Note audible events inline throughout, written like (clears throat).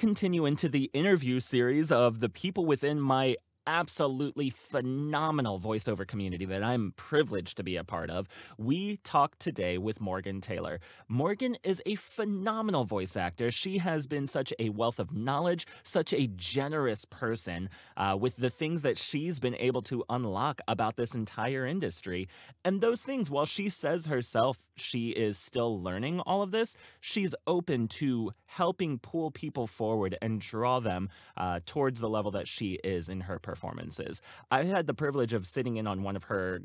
continue into the interview series of the people within my absolutely phenomenal voiceover community that I'm privileged to be a part of. We talk today with Morgan Taylor. Morgan is a phenomenal voice actor. She has been such a wealth of knowledge, such a generous person uh, with the things that she's been able to unlock about this entire industry. And those things, while she says herself she is still learning all of this, she's open to helping pull people forward and draw them uh, towards the level that she is in her performances. I had the privilege of sitting in on one of her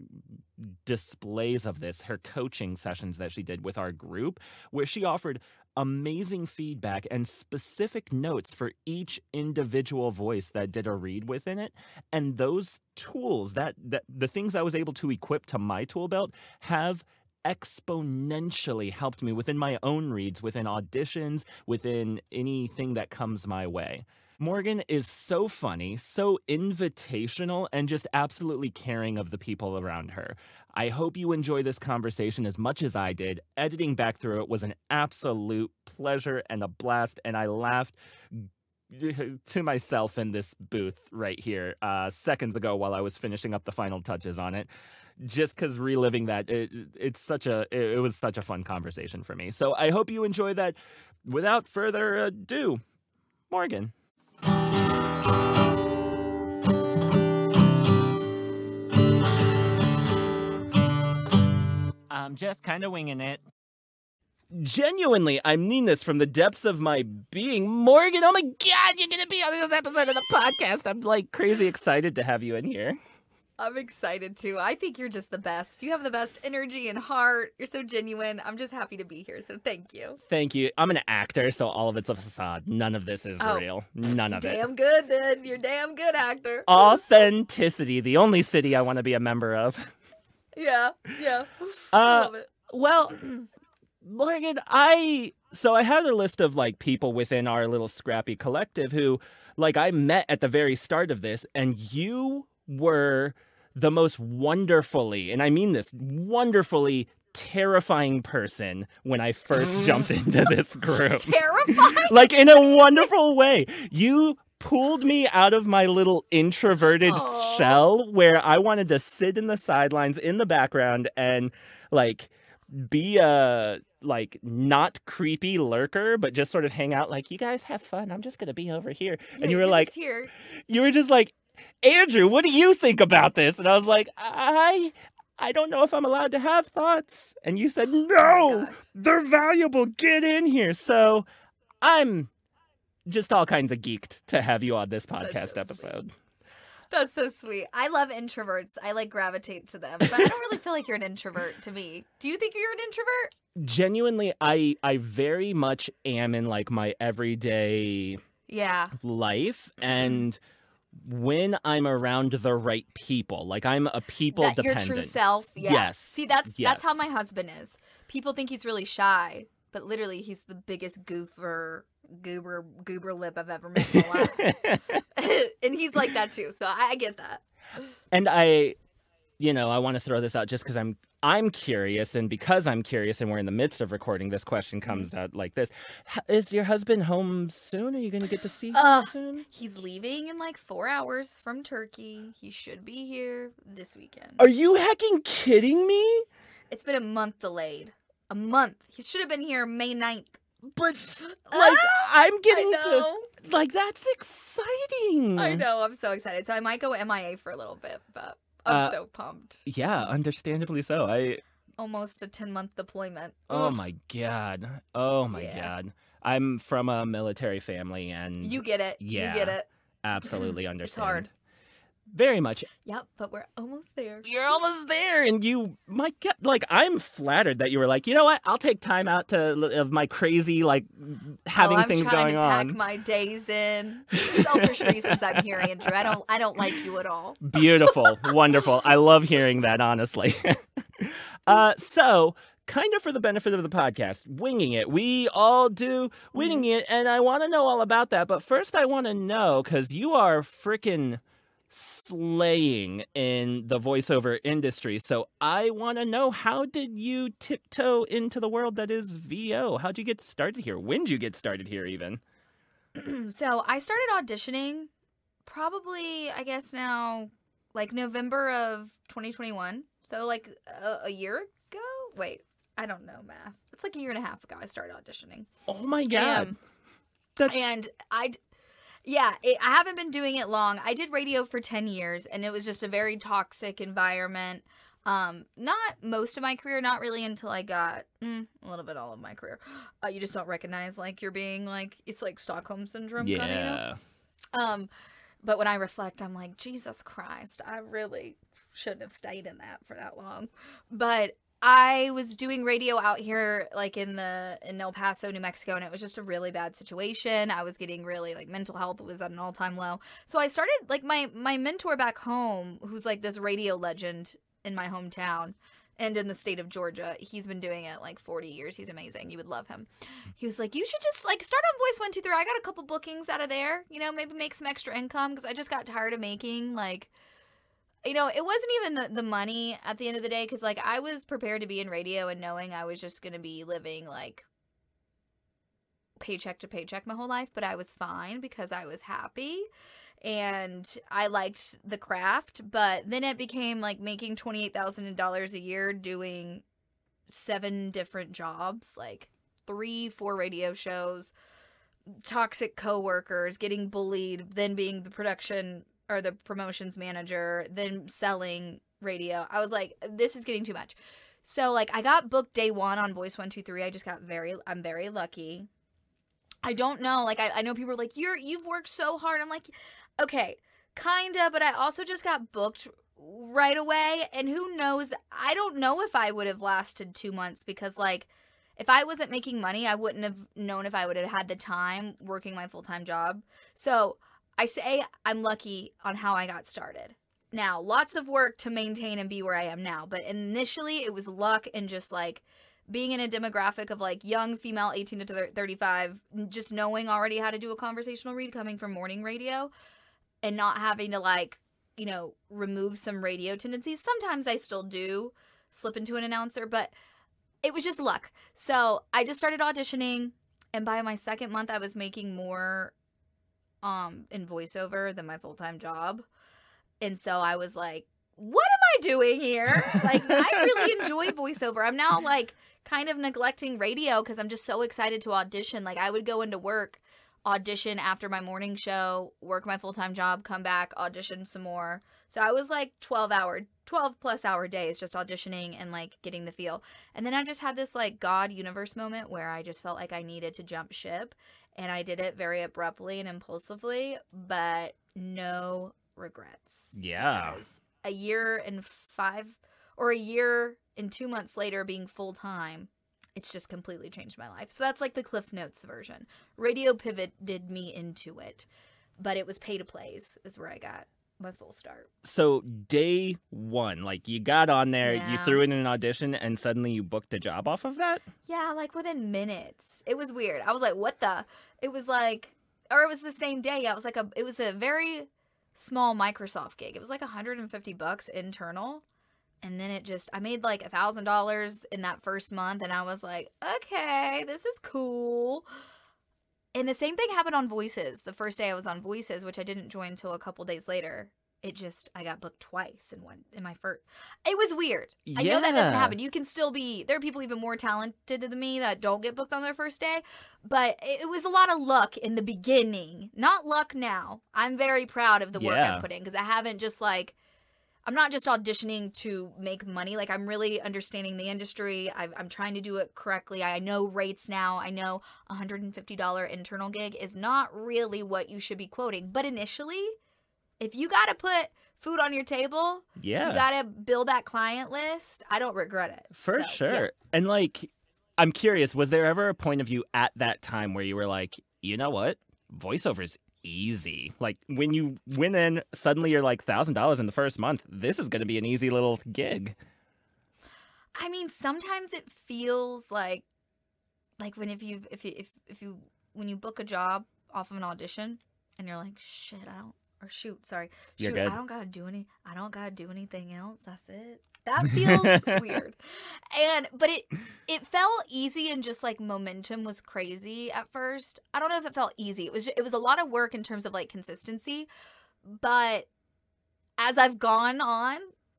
displays of this, her coaching sessions that she did with our group, where she offered amazing feedback and specific notes for each individual voice that did a read within it and those tools that, that the things i was able to equip to my tool belt have exponentially helped me within my own reads, within auditions, within anything that comes my way. Morgan is so funny, so invitational, and just absolutely caring of the people around her. I hope you enjoy this conversation as much as I did. Editing back through it was an absolute pleasure and a blast, and I laughed (laughs) to myself in this booth right here uh, seconds ago while I was finishing up the final touches on it just because reliving that it, it's such a it, was such a fun conversation for me so i hope you enjoy that without further ado morgan i'm just kind of winging it genuinely, I mean this from the depths of my being. Morgan, oh my God, you're going to be on this episode of the podcast. I'm like crazy excited to have you in here. I'm excited too. I think you're just the best. You have the best energy and heart. You're so genuine. I'm just happy to be here. So thank you. Thank you. I'm an actor, so all of it's a facade. None of this is oh, real. None of it. Damn good then. You're damn good actor. Authenticity, the only city I want to be a member of. (laughs) Yeah, yeah. Uh, Love it. Well, (clears throat) Morgan, I so I had a list of like people within our little scrappy collective who like I met at the very start of this and you were the most wonderfully, and I mean this, wonderfully terrifying person when I first (laughs) jumped into this group. Terrifying? (laughs) like in a wonderful way. You pulled me out of my little introverted Aww. shell where I wanted to sit in the sidelines in the background and like be a like not creepy lurker, but just sort of hang out like you guys have fun. I'm just gonna be over here. Yeah, and you were like here. You were just like, Andrew, what do you think about this? And I was like, I I don't know if I'm allowed to have thoughts. And you said, oh No, oh they're valuable. Get in here. So I'm just all kinds of geeked to have you on this podcast so episode. Sweet. That's so sweet. I love introverts. I like gravitate to them, but I don't really feel like you're an introvert to me. Do you think you're an introvert? Genuinely, I I very much am in like my everyday yeah life mm-hmm. and when I'm around the right people. Like I'm a people that dependent. Your true self. Yeah. Yes. See, that's yes. that's how my husband is. People think he's really shy, but literally he's the biggest goofer, goober, goober lip I've ever met in my life. (laughs) (laughs) and he's like that too. So I, I get that. And I, you know, I want to throw this out just because I'm I'm curious, and because I'm curious, and we're in the midst of recording, this question mm-hmm. comes out like this: Is your husband home soon? Are you going to get to see him uh, soon? He's leaving in like four hours from Turkey. He should be here this weekend. Are you hecking kidding me? It's been a month delayed. A month. He should have been here May 9th. But like ah, I'm getting to like that's exciting. I know. I'm so excited. So I might go MIA for a little bit, but I'm uh, so pumped. Yeah, understandably so. I almost a 10 month deployment. Oh Ugh. my god. Oh my yeah. god. I'm from a military family and You get it. Yeah. You get it. (laughs) Absolutely understand. it's hard. Very much. Yep, but we're almost there. You're almost there, and you might get like I'm flattered that you were like, you know what? I'll take time out to of my crazy like having oh, I'm things going to on. Pack my days in (laughs) selfish reasons. I'm here, Andrew. I don't I don't like you at all. Beautiful, (laughs) wonderful. I love hearing that. Honestly. (laughs) uh, so kind of for the benefit of the podcast, winging it. We all do winging mm-hmm. it, and I want to know all about that. But first, I want to know because you are freaking slaying in the voiceover industry. So I want to know how did you tiptoe into the world that is VO? How'd you get started here? When did you get started here, even? (clears throat) so I started auditioning probably, I guess now, like November of 2021. So like a, a year ago. Wait, I don't know math. It's like a year and a half ago I started auditioning. Oh my god. Um, That's and I, yeah, it, I haven't been doing it long. I did radio for 10 years and it was just a very toxic environment. Um, not most of my career, not really until I got mm, a little bit all of my career. (gasps) Uh, you just don't recognize like you're being like it's like Stockholm syndrome, yeah. kind of, you know. Um, but when I reflect, I'm like, Jesus Christ, I really shouldn't have stayed in that for that long. But I was doing radio out here, like in the in El Paso, New Mexico, and it was just a really bad situation. I was getting really like mental health was at an all time low. So I started like my my mentor back home, who's like this radio legend in my hometown and in the state of Georgia. He's been doing it like 40 years. He's amazing. You would love him. Hmm. He was like, You should just like start on Voice 123. I got a couple bookings out of there, you know, maybe make some extra income because I just got tired of making like, you know, it wasn't even the, the money at the end of the day because like I was prepared to be in radio and knowing I was just going to be living like paycheck to paycheck my whole life, but I was fine because I was happy and I liked the craft. But then it became like making twenty eight thousand dollars a year doing seven different jobs, like three, four radio shows, toxic coworkers, getting bullied, then being the production or the promotions manager, then selling radio. I was like, this is getting too much. So like I got booked day one on Voice One Two Three. I just got very I'm very lucky. I don't know. Like I, I know people are like, You're you've worked so hard. I'm like, okay, kinda, but I also just got booked right away. And who knows? I don't know if I would have lasted two months because like if I wasn't making money, I wouldn't have known if I would have had the time working my full time job. So I say I'm lucky on how I got started. Now, lots of work to maintain and be where I am now, but initially it was luck and just like being in a demographic of like young female 18 to 35, just knowing already how to do a conversational read coming from morning radio and not having to like, you know, remove some radio tendencies. Sometimes I still do slip into an announcer, but it was just luck. So I just started auditioning, and by my second month, I was making more um in voiceover than my full time job. And so I was like, what am I doing here? Like, I really (laughs) enjoy voiceover. I'm now like kind of neglecting radio because I'm just so excited to audition. Like, I would go into work, audition after my morning show, work my full time job, come back, audition some more. So I was like 12 hour, 12 plus hour days just auditioning and like getting the feel. And then I just had this like God universe moment where I just felt like I needed to jump ship. And I did it very abruptly and impulsively, but no regrets. Yeah. A year and five or a year and two months later being full time, it's just completely changed my life. So that's like the Cliff Notes version. Radio pivoted me into it, but it was pay to plays is where I got my full start. So day one, like you got on there, you threw in an audition, and suddenly you booked a job off of that. Yeah, like within minutes. It was weird. I was like, what the? It was like, or it was the same day. Yeah, it was like a, it was a very small Microsoft gig. It was like 150 bucks internal. And then it just, I made like a thousand dollars in that first month. And I was like, okay, this is cool. And the same thing happened on Voices. The first day I was on Voices, which I didn't join until a couple days later. It just, I got booked twice in one, in my first. It was weird. yeah. I know that doesn't happen. You can still be there are people even more talented than me that don't get booked on their first day, but it was a lot of luck in the beginning. Not luck now. I'm very proud of the work Yeah. I'm putting because I haven't just like I'm not just auditioning to make money. Like I'm really understanding the industry. i I'm trying to do it correctly. I know rates now. I know a $150 internal gig is not really what you should be quoting. But initially, if you got to put food on your table, Yeah. you gotta build that client list. I don't regret it. For So, sure. yeah. And like, I'm curious, was there ever a point of view at that time where you were like, you know what? Voiceover's easy. Like when you win in, suddenly you're like thousand dollars in the first month. This is gonna be an easy little gig. I mean, sometimes it feels like, like when if you if you if if you when you book a job off of an audition and you're like, shit, I don't or shoot, sorry, shoot. I don't gotta do any, I don't gotta do anything else. That's it. That feels weird. And but it it felt easy and just like momentum was crazy at first. I don't know if it felt easy. It was it was a lot of work in terms of like consistency, but as I've gone on,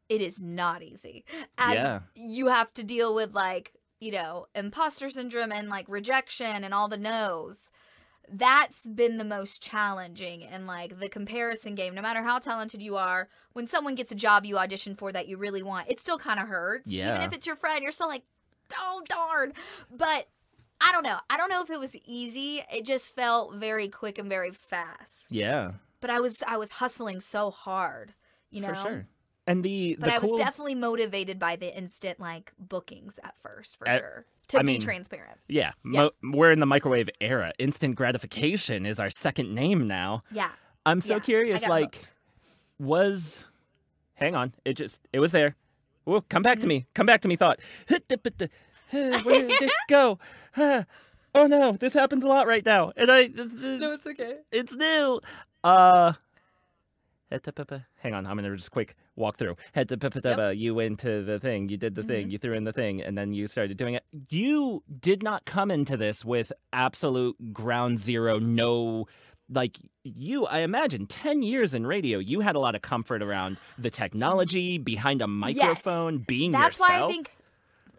it is not easy. As Yeah. you have to deal with like, you know, imposter syndrome and like rejection and all the no's. That's been the most challenging and like the comparison game. No matter how talented you are, when someone gets a job you audition for that you really want, it still kind of hurts. yeah. Even if it's your friend, you're still like, oh darn. But I don't know. I don't know if it was easy. It just felt very quick and very fast. Yeah, But I was I was hustling so hard, you know. for sure. And the But the I cool was definitely motivated by the instant like bookings at first, for At- sure. To I be mean, transparent. yeah, Yeah. Mo- we're in the microwave era. Instant gratification is our second name now. Yeah. I'm so Yeah, curious. Like, hooked. was hang on, it just it was there. Whoa, come back to me. Come back to me. Thought. (laughs) Where did it go? (sighs) oh no, this happens a lot right now, and I. (laughs) No, it's, okay. it's new. Uh. Hang on, I'm gonna just quick walk through. You went to the thing, you did the thing, mm-hmm. you threw in the thing, and then you started doing it. You did not come into this with absolute ground zero, no like you i imagine 10 years in radio you had a lot of comfort around the technology behind a microphone being That's yourself why I think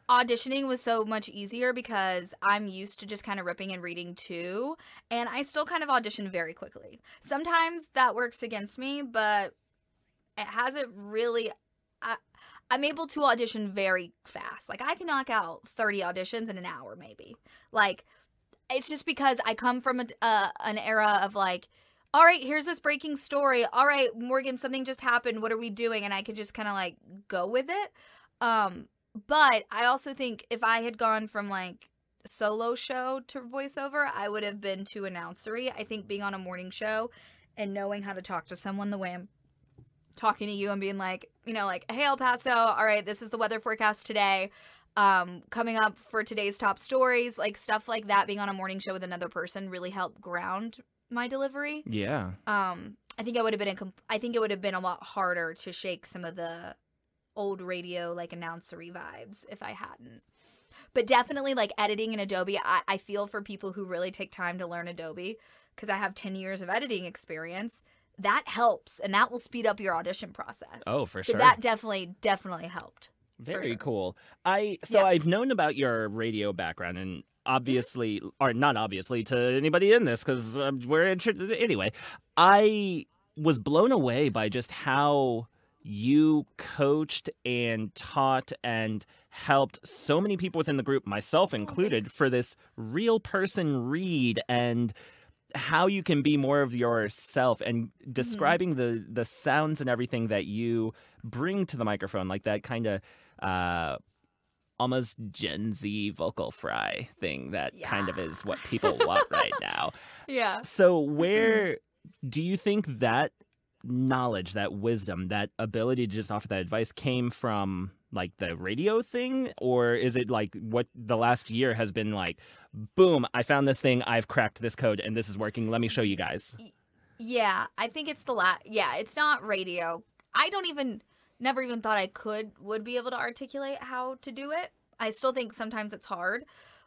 auditioning was so much easier because I'm used to just kind of ripping and reading too. And I still kind of audition very quickly. Sometimes that works against me, but it hasn't really. I, I'm able to audition very fast. Like I can knock out 30 auditions in an hour, maybe. Like it's just because I come from a, uh, an era of like, all right, here's this breaking story. All right, Morgan, something just happened. What are we doing? And I could just kind of like go with it. Um, but I also think if I had gone from like solo show to voiceover, I would have been too announcery. I think being on a morning show and knowing how to talk to someone the way I'm talking to you and being like, you know, like, hey, El Paso, all right, this is the weather forecast today. Um, coming up for today's top stories, like stuff like that, being on a morning show with another person really helped ground my delivery. yeah Um, I think I would have been a I think it would have been a lot harder to shake some of the old radio like announcery vibes if I hadn't. But definitely like editing in Adobe, I, I feel for people who really take time to learn Adobe because I have 10 years of editing experience. That helps and that will speed up your audition process. oh for so sure that definitely, definitely helped. Very sure. cool. I so Yeah. I've known about your radio background and obviously or not obviously to anybody in this cuz um, we're interested anyway. I was blown away by just how you coached and taught and helped so many people within the group myself included thanks. for this real person read and how you can be more of yourself and describing the the sounds and everything that you bring to the microphone like that kind of uh almost gen z vocal fry thing that kind of is what people want right now (laughs) Yeah. so where do you think that knowledge that wisdom that ability to just offer that advice came from like the radio thing or is it like what the last year has been like boom i found this thing i've cracked this code and this is working let me show you guys Yeah, I think it's the last Yeah, it's not radio. I don't even never even thought I could would be able to articulate how to do it. I still think sometimes it's hard.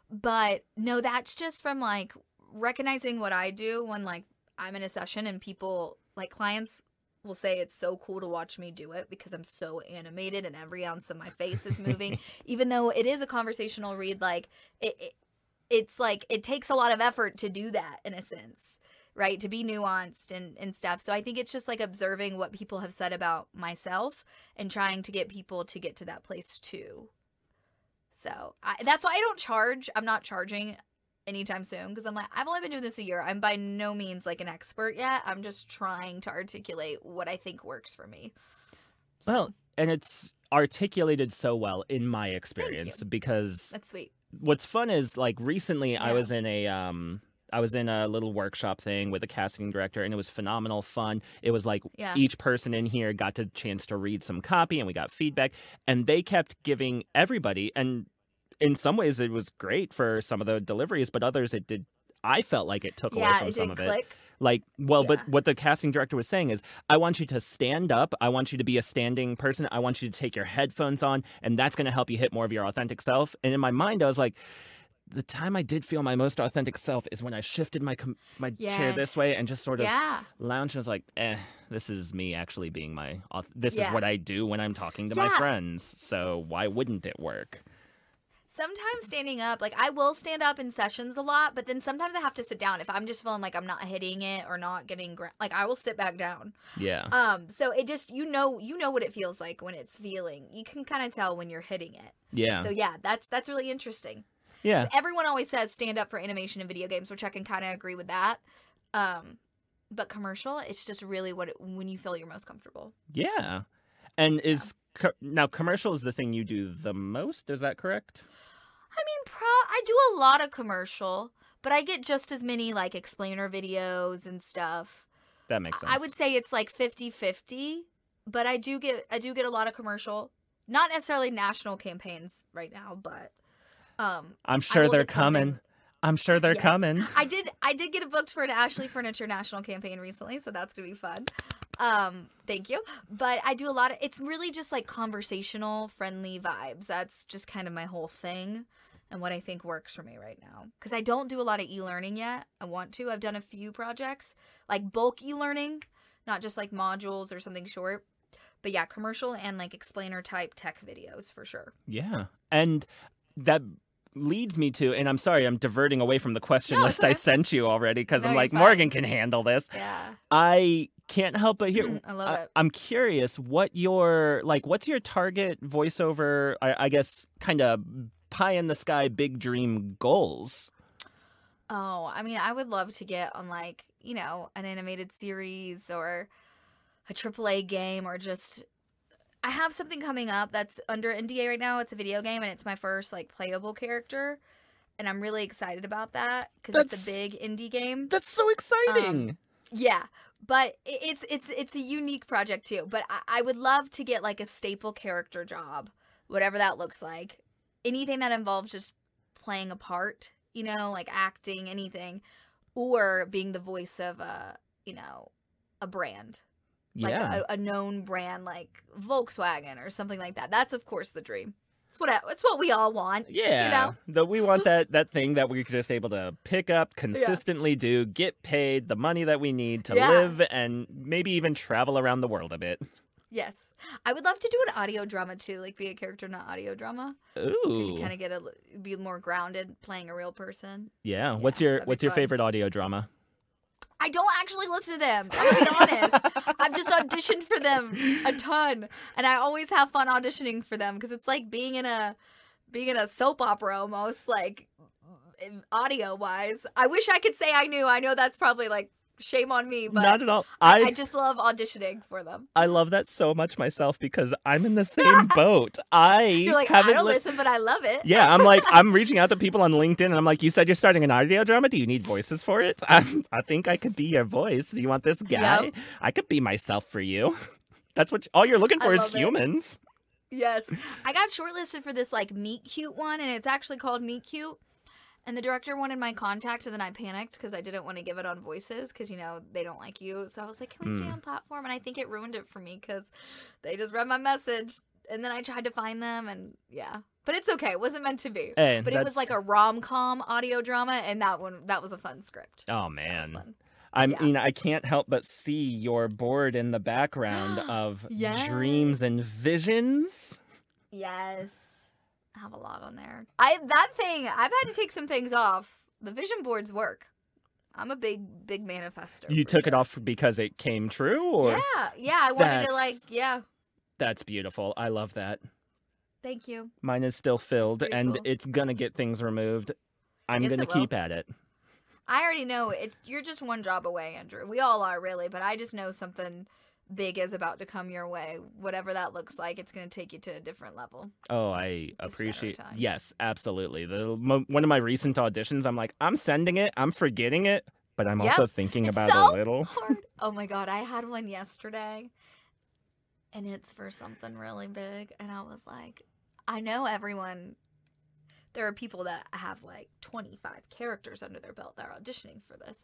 But no, that's just from like recognizing what I do when like I'm in a session and people like clients will say it's so cool to watch me do it because I'm so animated and every ounce of my face is moving. (laughs) Even though it is a conversational read, like it, it it's like it takes a lot of effort to do that in a sense right? To be nuanced and, and stuff. So i think it's just like observing what people have said about myself and trying to get people to get to that place too. So I, that's why i don't charge. I'm not charging anytime soon because i'm like i've only been doing this a year. I'm by no means like an expert yet. I'm just trying to articulate what i think works for me. So, well and it's articulated so well in my experience because that's sweet. what's fun is like recently I was in a um I was in a little workshop thing with a casting director and it was phenomenal fun. It was like yeah. each person in here got the chance to read some copy and we got feedback and they kept giving everybody and in some ways it was great for some of the deliveries but others it did I felt like it took away from it some of it. click Like, well, Yeah. but what the casting director was saying is, I want you to stand up. I want you to be a standing person. I want you to take your headphones on, and that's going to help you hit more of your authentic self. And in my mind, I was like, the time I did feel my most authentic self is when I shifted my com- my chair this way and just sort of Yeah. lounged and was like, eh, this is me actually being my. auth- This is what I do when I'm talking to my friends. So why wouldn't it work? Sometimes standing up, like I will stand up in sessions a lot, but then sometimes I have to sit down if I'm just feeling like I'm not hitting it or not getting gra- like I will sit back down. Yeah. Um, so it just you know you know what it feels like when it's feeling. You can kind of tell when you're hitting it. Yeah. So yeah, that's that's really interesting. yeah. Everyone always says stand up for animation and video games, which I can kind of agree with that. Um, but commercial, it's just really what it, when you feel you're most comfortable. Yeah. And is co- now commercial is the thing you do the most? Is that correct? I mean, pro I do a lot of commercial, but I get just as many like explainer videos and stuff. That makes sense. I would say it's like 50-50, but I do get I do get a lot of commercial. Not necessarily national campaigns right now, but um I'm sure they're something- coming. I'm sure they're Yes. coming. I did I did get a booked for an Ashley Furniture national campaign recently, so that's gonna be fun. Um, thank you. But I do a lot of it's really just like conversational, friendly vibes. That's just kind of my whole thing and what I think works for me right now. Because I don't do a lot of e-learning yet. I want to. I've done a few projects, like bulk e-learning, not just like modules or something short. But yeah, commercial and like explainer type tech videos for sure. Yeah. And that leads me to, and I'm sorry, I'm diverting away from the question No, list it's I sent you already because No, I'm like. Morgan can handle this. Yeah. I can't help but hear. (clears throat) I love I, it. I'm curious what your like what's your target voiceover I, I guess kind of pie in the sky big dream goals Oh, I mean, I would love to get on like, you know, an animated series or a AAA game or just I have something coming up that's under NDA right now. It's a video game and it's my first like playable character. And I'm really excited about that cuz it's a big indie game. that's so exciting um, Yeah, but it's it's it's a unique project too. But I, I would love to get like a staple character job, whatever that looks like. Anything that involves just playing a part, you know, like acting, anything, or being the voice of a you know a brand, like yeah a, a known brand like Volkswagen or something like that. That's of course the dream. It's what I, it's what we all want. yeah you know? that we want that that thing that we're just able to pick up (laughs) consistently do get paid the money that we need to Yeah. live and maybe even travel around the world a bit Yes, I would love to do an audio drama too, like be a character, not audio drama. Ooh you kind of get a be more grounded playing a real person. yeah what's your what's your fun. favorite audio drama I don't actually listen to them. I'm gonna be honest. I've just auditioned for them a ton, and I always have fun auditioning for them because it's like being in a being in a soap opera almost, like audio wise. I wish I could say I knew. I know that's probably like shame on me, but not at all I, I I just love auditioning for them. I love that so much myself because I'm in the (laughs) same boat. I You're like, I haven't don't li- listen, but I love it. Yeah, I'm like (laughs) I'm reaching out to people on LinkedIn and I'm like, you said you're starting an audio drama. Do you need voices for it? I, I think I could be your voice. Do you want this guy? Yep. I could be myself for you. (laughs) That's what all you're looking I for is love it. humans. Yes. I got shortlisted for this like Meet Cute one, and it's actually called Meet Cute. And the director wanted my contact, and then I panicked because I didn't want to give it on voices because, you know, they don't like you. So I was like, can we stay Hmm. on platform? And I think it ruined it for me because they just read my message. And then I tried to find them, and yeah. But it's okay. It wasn't meant to be. Hey, But it was that's- like a rom com audio drama, and that one, that was a fun script. Oh That was man. fun. I Yeah. mean, I can't help but see your board in the background (gasps) of Yes. dreams and visions. Yes. Have a lot on there. I that thing, I've had to take some things off. The vision boards work. I'm a big, big manifester. You took it off because it came true, or Yeah, yeah. I wanted to like, yeah. that's beautiful. I love that. Thank you. Mine is still filled, and cool. it's gonna get things removed. I'm Yes, gonna keep at it. I already know it. You're just one job away, Andrew. We all are really, but I just know something big is about to come your way. Whatever that looks like, it's going to take you to a different level. Oh, I Just a matter of appreciate. Yes, absolutely. The mo- one of my recent auditions, I'm like, I'm sending it. I'm forgetting it, but I'm Yep, also thinking it's about so a little. Hard. (laughs) Oh my god, I had one yesterday, and it's for something really big, and I was like, I know everyone. There are people that have like 25 characters under their belt that are auditioning for this.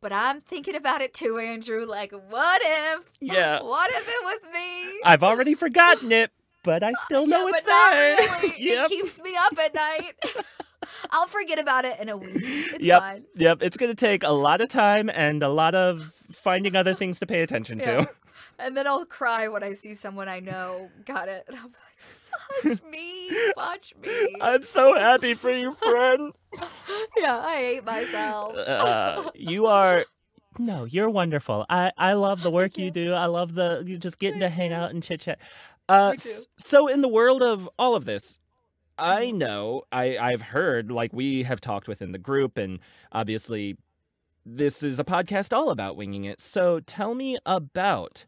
But I'm thinking about it too, Andrew. Like, what if? Yeah. (laughs) What if it was me? I've already forgotten it, but I still know yeah, it's there. really. (laughs) yep. It keeps me up at night. (laughs) I'll forget about it in a week. It's Yep. fine. Yep, it's going to take a lot of time and a lot of finding other things to pay attention Yeah. to. And then I'll cry when I see someone I know got it. Fudge me, fudge me. I'm so happy for you, friend. (laughs) yeah, I hate myself. Uh, you are no, you're wonderful. I I love the work you. you. do. I love the you just getting to hang you. out and chit chat. Uh, so in the world of all of this, I Mhm. know I I've heard like we have talked within the group, and obviously this is a podcast all about winging it. So tell me about.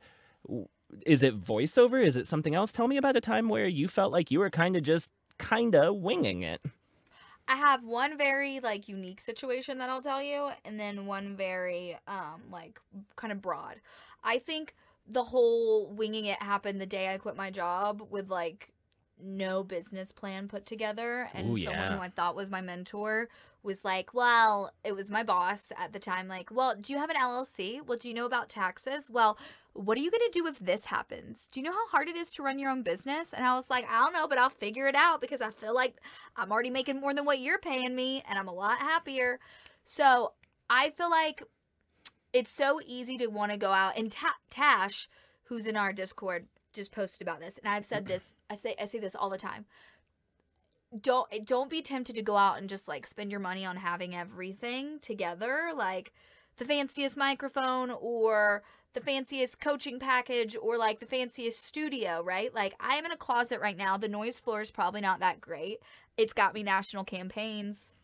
Is it voiceover? Is it something else? Tell me about a time where you felt like you were kind of just kind of winging it. I have one very like unique situation that I'll tell you, and then one very um like kind of broad. I think the whole winging it happened the day I quit my job with like no business plan put together and Ooh, someone yeah. who I thought was my mentor was like, "Well, it was my boss at the time like, "Well, do you have an LLC? Well, do you know about taxes? Well, what are you going to do if this happens? Do you know how hard it is to run your own business?" And I was like, "I don't know, but I'll figure it out because I feel like I'm already making more than what you're paying me and I'm a lot happier." So, I feel like it's so easy to want to go out and Ta- Tash, who's in our Discord, just posted about this, and I've said this. I say I say this all the time. Don't don't be tempted to go out and just like spend your money on having everything together, like the fanciest microphone or the fanciest coaching package or like the fanciest studio, right? Like I am in a closet right now. The noise floor is probably not that great. It's got me national campaigns.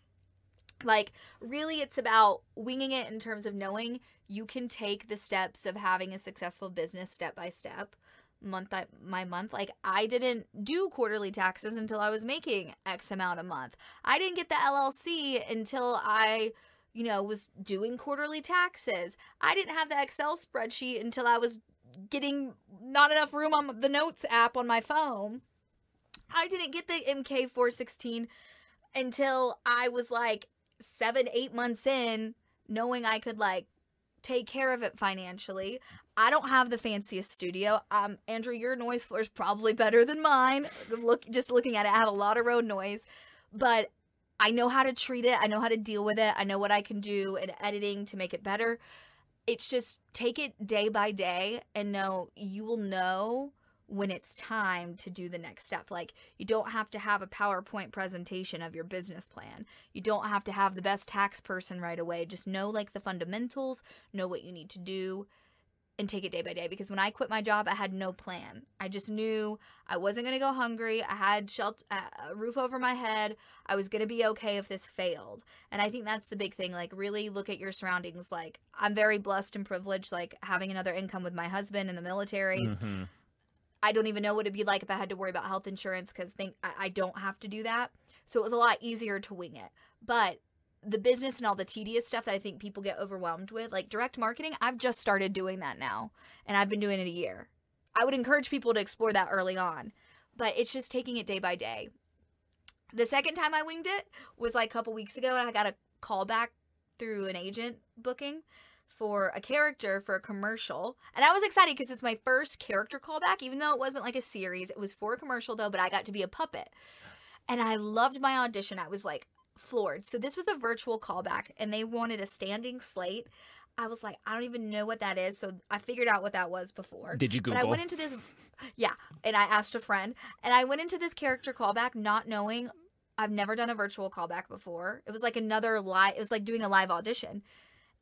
Like really it's about winging it in terms of knowing you can take the steps of having a successful business step by step month by my month like i didn't do quarterly taxes until i was making x amount a month. I didn't get the llc until i you know was doing quarterly taxes. I didn't have the excel spreadsheet until i was getting not enough room on the notes app on my phone. I didn't get the mk416 until i was like seven eight months in knowing i could like take care of it financially. I don't have the fanciest studio. Um, Andrew, your noise floor is probably better than mine. Look, just looking at it, I have a lot of road noise, but I know how to treat it. I know how to deal with it. I know what I can do in editing to make it better. It's just take it day by day and know you will know when it's time to do the next step. Like, you don't have to have a PowerPoint presentation of your business plan. You don't have to have the best tax person right away. Just know, like, the fundamentals, know what you need to do, and take it day by day. Because when I quit my job, I had no plan. I just knew I wasn't going to go hungry. I had shelter, a roof over my head. I was going to be okay if this failed. And I think that's the big thing. Like, really look at your surroundings. Like, I'm very blessed and privileged, like, having another income with my husband in the military. Mhm. I don't even know what it'd be like if I had to worry about health insurance because think I, I don't have to do that. So it was a lot easier to wing it. But the business and all the tedious stuff that I think people get overwhelmed with, like direct marketing, I've just started doing that now, and I've been doing it a year. I would encourage people to explore that early on, but it's just taking it day by day. The second time I winged it was like a couple weeks ago, and I got a call back through an agent booking for a character for a commercial. And I was excited because it's my first character callback, even though it wasn't like a series. It was for a commercial though, but I got to be a puppet. And I loved my audition. I was like floored. So this was a virtual callback and they wanted a standing slate. I was like, I don't even know what that is. So I figured out what that was before. Did you Google? But I went into this, (laughs) yeah, and I asked a friend, and I went into this character callback not knowing I've never done a virtual callback before. It was like another live, it was like doing a live audition.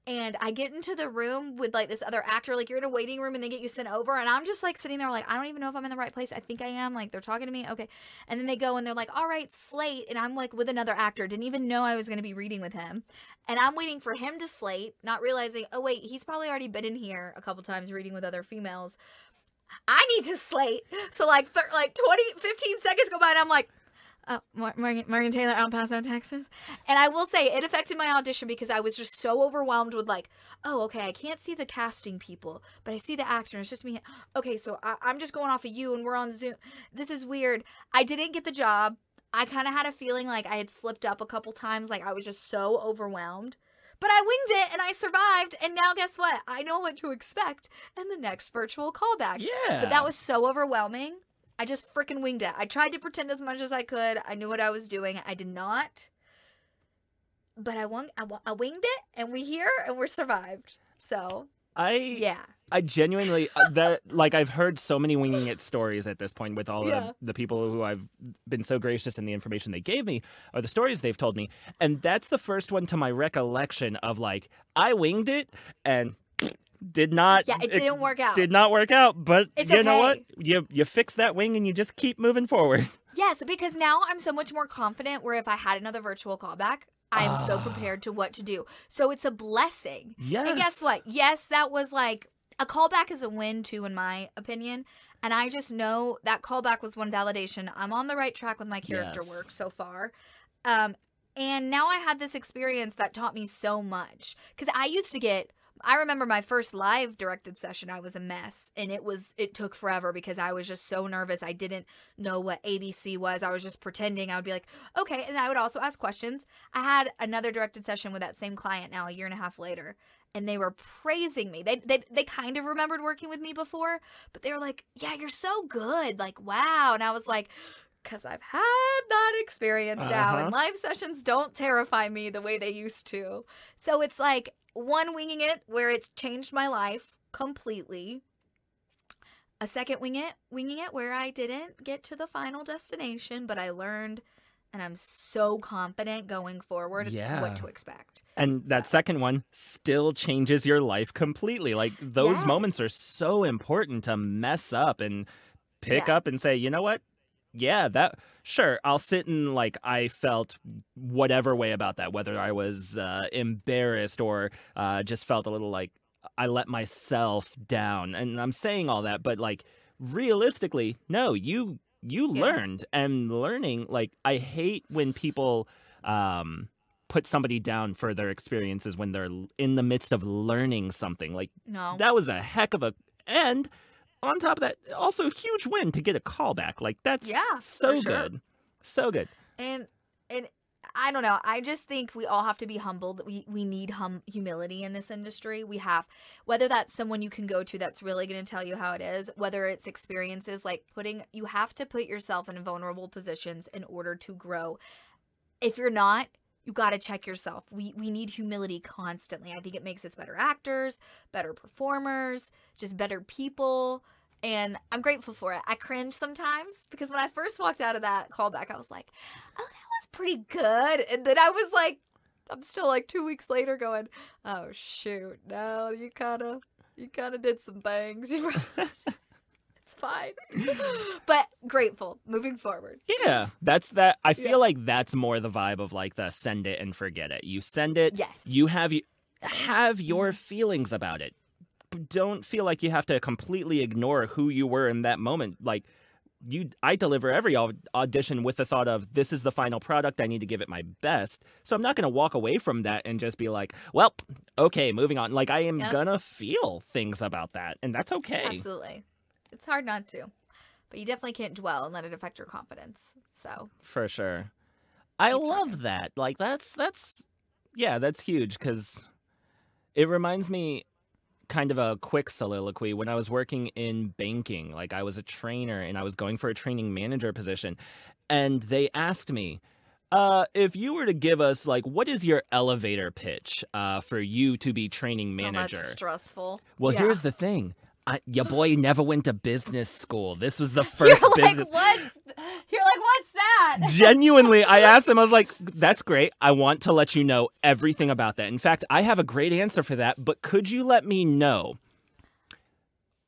And I get into the room with like this other actor, like you're in a waiting room and they get you sent over. And I'm just like sitting there, like, I don't even know if I'm in the right place. I think I am. Like, they're talking to me. Okay. And then they go and they're like, all right, slate. And I'm like with another actor, didn't even know I was going to be reading with him. And I'm waiting for him to slate, not realizing, oh, wait, he's probably already been in here a couple times reading with other females. I need to slate. So like like 20, 15 seconds go by and I'm like, oh, Morgan, Morgan Taylor, El Paso, Texas. And I will say it affected my audition because I was just so overwhelmed with like, oh, okay, I can't see the casting people, but I see the actor. And it's just me. Okay, so I- I'm just going off of you and we're on Zoom. This is weird. I didn't get the job. I kind of had a feeling like I had slipped up a couple times. Like I was just so overwhelmed. But I winged it and I survived. And now, guess what? I know what to expect in the next virtual callback. Yeah. But that was so overwhelming. I just freaking winged it. I tried to pretend as much as I could. I knew what I was doing. I did not. But I won. I, winged it, and we're here, and we're survived. So I yeah, I genuinely uh, that like I've heard so many winging it stories at this point with all Yeah. of the people who I've been so gracious in the information they gave me or the stories they've told me, and that's the first one to my recollection of like I winged it and did not. yeah. It didn't work out. Did not work out, but It's you know what? You you fix that wing and you just keep moving forward. (laughs) Yes, because now I'm so much more confident. Where if I had another virtual callback, I am so Ah. prepared to what to do. So it's a blessing. Yes. And guess what? Yes, that was like a callback is a win too, in my opinion. And I just know that callback was one validation. I'm on the right track with my character Yes. work so far. Um, and now I had this experience that taught me so much. Because I used to get, I remember my first live directed session, I was a mess. And it was, it took forever because I was just so nervous. I didn't know what ABC was. I was just pretending. I would be like, okay. And I would also ask questions. I had another directed session with that same client now a year and a half later and they were praising me. They, they they kind of remembered working with me before, but they were like, "Yeah, you're so good." Like, "Wow." And I was like, "Cuz I've had that experience now Uh-huh. and live sessions don't terrify me the way they used to." So it's like one winging it where it's changed my life completely. A second wing it, winging it where I didn't get to the final destination, but I learned and I'm so confident going forward Yeah. what to expect. And that second one still changes your life completely. Like those moments are so important to mess up and pick Yeah. up and say, you know what? Yeah, that sure. I'll sit and like I felt whatever way about that, whether I was uh, embarrassed or uh, just felt a little like I let myself down. And I'm saying all that, but like realistically, no, you you Yeah. learned and learning. Like I hate when people um put somebody down for their experiences when they're in the midst of learning something. Like No. that was a heck of a and on top of that, also a huge win to get a callback. Like that's Yeah, so sure. good. So good. and and I don't know. I just think we all have to be humbled. We we need hum humility in this industry. We have whether that's someone you can go to that's really going to tell you how it is, whether it's experiences like putting you have to put yourself in vulnerable positions in order to grow. If you're not, you got to check yourself. We we need humility constantly. I think it makes us better actors, better performers, just better people. And I'm grateful for it. I cringe sometimes because when I first walked out of that callback, I was like, oh, that was pretty good. And then I was like, I'm still like two weeks later going, oh, shoot. No, you kind of, you kind of did some things. (laughs) it's fine. (laughs) but grateful moving forward. Yeah, that's that. I feel Yeah. like that's more the vibe of like the send it and forget it. You send it, Yes. you have you have your Mhm. feelings about it. Don't feel like you have to completely ignore who you were in that moment. Like you, I deliver every audition with the thought of this is the final product. I need to give it my best. So I'm not going to walk away from that and just be like, well, okay, moving on. Like I am Yep. gonna feel things about that, and that's okay. Absolutely. It's hard not to. But you definitely can't dwell and let it affect your confidence. So, For sure. I love that. Like that's that's yeah, that's huge cuz it reminds me kind of a quick soliloquy when I was working in banking. Like I was a trainer and I was going for a training manager position and they asked me uh, if you were to give us like what is your elevator pitch uh, for you to be training oh, manager? that's stressful. well, Yeah. here's the thing. I, your boy never went to business school. This was the (laughs) first You're first like, business what? You're like, what's that? (laughs) genuinely i asked them i was like that's great i want to let you know everything about that in fact i have a great answer for that but could you let me know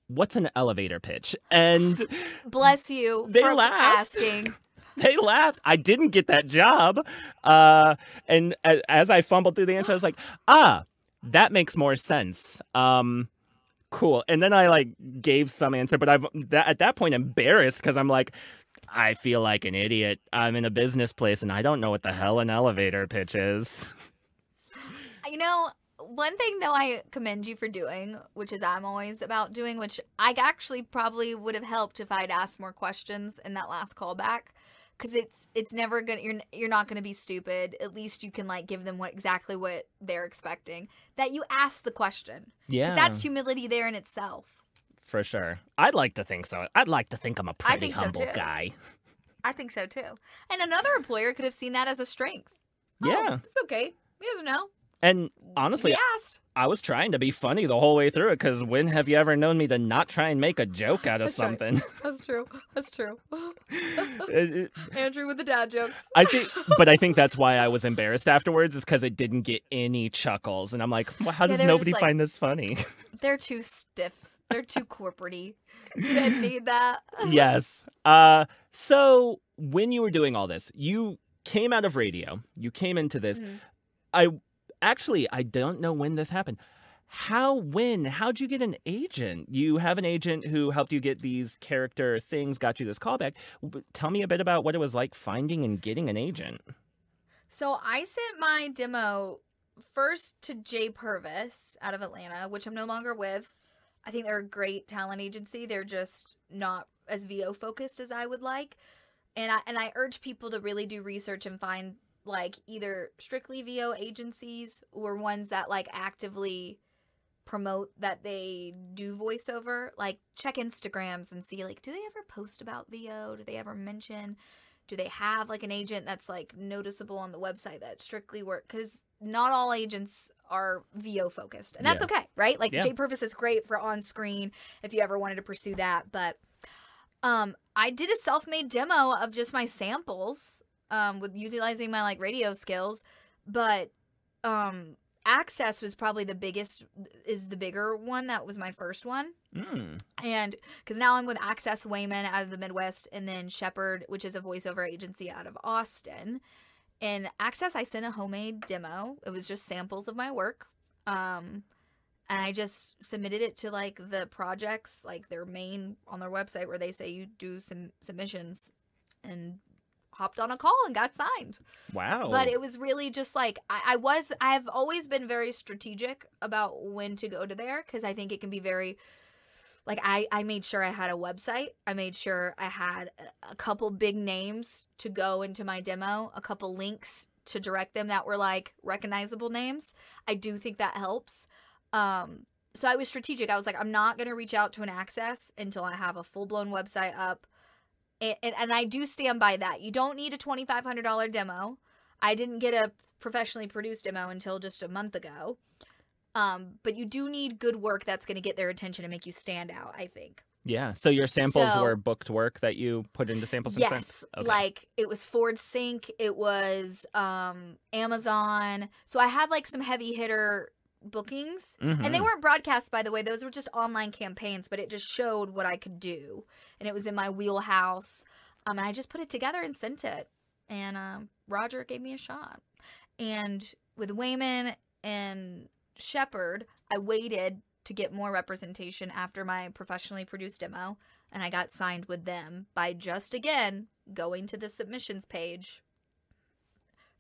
what's an elevator pitch and (laughs) Bless you They for laughed. asking. they laughed i didn't get that job uh, and a- as i fumbled through the answer i was like ah that makes more sense um cool and then i like gave some answer but i've that, at that point embarrassed because i'm like i feel like an idiot i'm in a business place and i don't know what the hell an elevator pitch is You know, one thing though I commend you for doing, which is I'm always about doing, which I actually probably would have helped if I'd asked more questions in that last callback. Because it's it's never gonna you're you're not gonna be stupid. At least you can like give them what exactly what they're expecting. That you ask the question. Yeah. That's humility there in itself. for sure. I'd like to think so. I'd like to think I'm a pretty think so, humble too. guy. I think so too. And another employer could have seen that as a strength. Oh, Yeah. it's okay. He doesn't know. And honestly. I was trying to be funny the whole way through it because when have you ever known me to not try and make a joke out of That's right. something? (laughs) That's true. That's true. (laughs) (laughs) Andrew with the dad jokes. I think, but I think that's why I was embarrassed afterwards, is because it didn't get any chuckles, and I'm like, well, how Yeah, does they nobody like- find this funny? They're too stiff. They're too corporatey. You didn't need that. yes. Uh, so when you were doing all this, you came out of radio. You came into this. Mhm. I actually I don't know when this happened. How when how'd you get an agent? You have an agent who helped you get these character things, got you this callback. Tell me a bit about what it was like finding and getting an agent. So I sent my demo first to Jay Pervis out of Atlanta, which I'm no longer with. I think they're a great talent agency. They're just not as VO focused as I would like. And I and I urge people to really do research and find like either strictly VO agencies or ones that like actively promote that they do voiceover. Like check Instagrams and see like do they ever post about VO? Do they ever mention do they have like an agent that's like noticeable on the website that strictly work because not all agents are vo focused and that's Yeah. okay right like Yeah. jay pervis is great for on screen if you ever wanted to pursue that but um i did a self-made demo of just my samples um with utilizing my like radio skills but um access was probably the biggest is the bigger one that was my first one Mm. and because now I'm with Access Wehmann out of the Midwest, and then Shepherd, which is a voiceover agency out of Austin. And Access, I sent a homemade demo. It was just samples of my work. Um, and I just submitted it to like the projects, like their main on their website where they say you do some submissions, and hopped on a call and got signed. Wow. But it was really just like I, I was. I've always been very strategic about when to go to there because I think it can be very. Like I, I made sure I had a website. I made sure I had a- couple big names to go into my demo, a couple links to direct them that were like recognizable names. I do think that helps. Um, so I was strategic. I was like, I'm not gonna reach out to an access until I have a full blown website up. And, and, and I do stand by that. You don't need a $2,500 demo. I didn't get a professionally produced demo until just a month ago. Um, but you do need good work that's going to get their attention and make you stand out, I think. yeah. So your samples So- were booked work that you put into samples and? Yes. Okay. Like it was Ford Sync, it was um Amazon. So I had like some heavy hitter bookings. And they Mhm. weren't broadcast by the way, those were just online campaigns, but it just showed what I could do. And it was in my wheelhouse. Um and I just put it together and sent it. And um Roger gave me a shot. And with Wehmann and shepard I waited to get more representation after my professionally produced demo, and I got signed with them by just again going to the submissions page,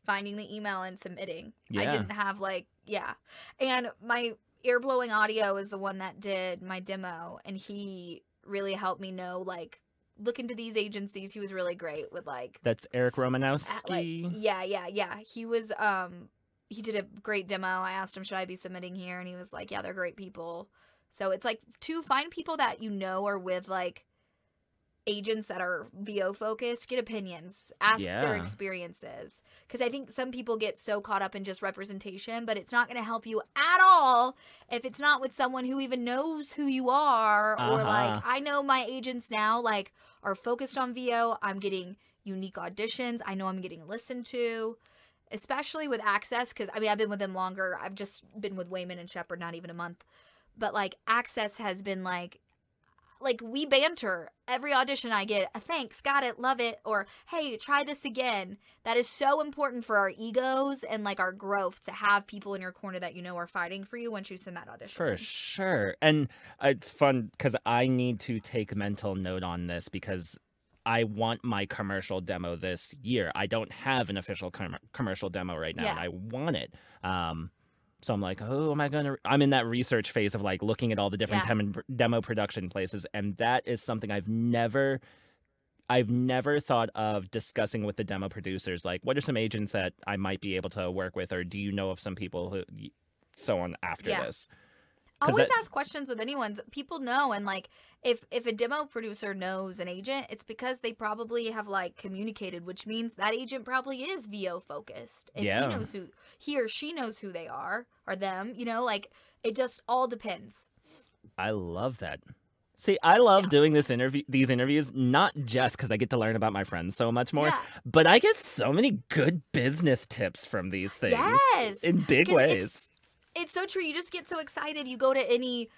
finding the email and submitting. I didn't have like yeah, and my ear blowing audio is the one that did my demo, and he really helped me know like look into these agencies. He was really great with like That's Eric uh, like Romanowski. yeah yeah yeah he was um he did a great demo i asked him should i be submitting here and he was like yeah they're great people so it's like to find people that you know are with like agents that are vo focused get opinions ask their experiences. Because i think some people get so caught up in just representation but it's not going to help you at all if it's not with someone who even knows who you are or like Uh-huh. i know my agents now like are focused on vo i'm getting unique auditions. I know i'm getting listened to especially with access because i mean i've been with them longer. I've just been with wehmann and shepherd not even a month. But like access has been like like we banter every audition i get a thanks got it love it or hey try this again that is so important for our egos and like our growth to have people in your corner that you know are fighting for you once you send that audition For sure. And it's fun because I need to take mental note on this because I want my commercial demo this year. I don't have an official com- commercial demo right now, and I want it. Um, so I'm like, oh, am I going to? I'm in that research phase of like looking at all the different Yeah. dem- demo production places, and that is something I've never. I've never thought of discussing with the demo producers like what are some agents that I might be able to work with or do you know of some people who so on after Yeah. this? Always ask questions with anyone people know and like if if a demo producer knows an agent it's because they probably have like communicated which means that agent probably is vo focused if Yeah. he knows who he or she knows who they are or them you know like it just all depends I love that. See, I love Yeah. doing this interview these interviews not just cuz I get to learn about my friends so much more, yeah but I get so many good business tips from these things Yes, in big ways. It's- so true you just get so excited you go to any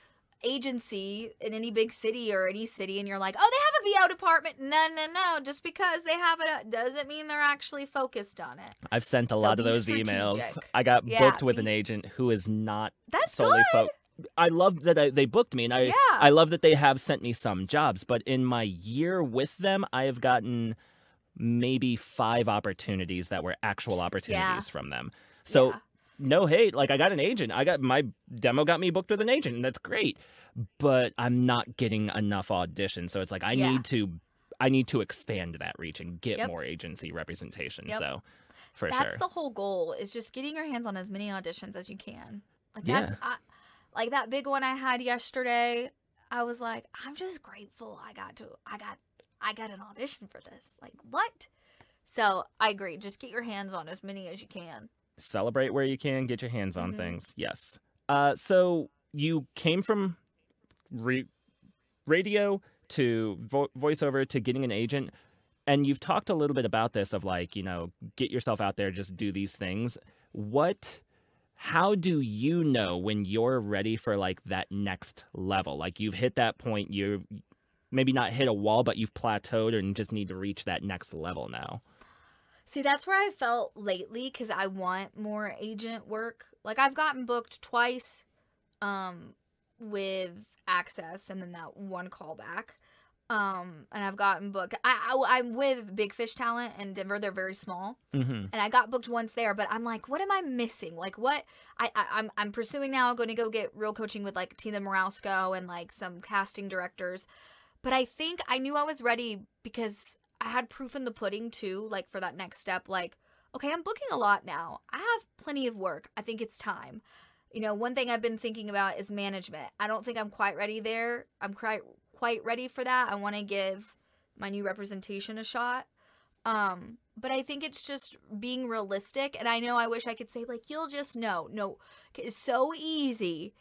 agency in any big city or any city and you're like oh they have a vo department no no no just because they have it doesn't mean they're actually focused on it I've sent a So lot of be those emails. I got Yeah, booked with an agent who is not that's solely good fo- I love that I, they booked me and I yeah I love that they have sent me some jobs, but in my year with them, I have gotten maybe five opportunities that were actual opportunities from them. So Yeah. No hate, like I got an agent. I got my demo got me booked with an agent, and that's great. But I'm not getting enough auditions, so it's like I Yeah. need to I need to expand that reach and get Yep. more agency representation. Yep. So for that's sure. That's the whole goal is just getting your hands on as many auditions as you can like Yeah. I, like that big one i had yesterday i was like i'm just grateful i got to i got i got an audition for this like what so i agree just get your hands on as many as you can celebrate where you can, get your hands on Mhm. things. Yes. Uh, so you came from re- radio to vo- voiceover to getting an agent, and you've talked a little bit about this of like, you know, get yourself out there, just do these things. What? How do you know when you're ready for like that next level? Like you've hit that point, you maybe not hit a wall, but you've plateaued and just need to reach that next level now. See, that's where I felt lately because I want more agent work. Like I've gotten booked twice um, with Access and then that one callback. Um, and I've gotten booked. I, I I'm with Big Fish Talent in Denver. They're very small, Mm-hmm. and I got booked once there. But I'm like, what am I missing? Like, what I, I I'm I'm pursuing now. Going to go get real coaching with like Tina Morasco and like some casting directors. But I think I knew I was ready because I had proof in the pudding too, like for that next step. Like, okay, I'm booking a lot now. I have plenty of work. I think it's time. You know, one thing I've been thinking about is management. I don't think I'm quite ready there. I'm quite quite ready for that. I want to give my new representation a shot. Um, but I think it's just being realistic. And I know I wish I could say like you'll just know. No, it's so easy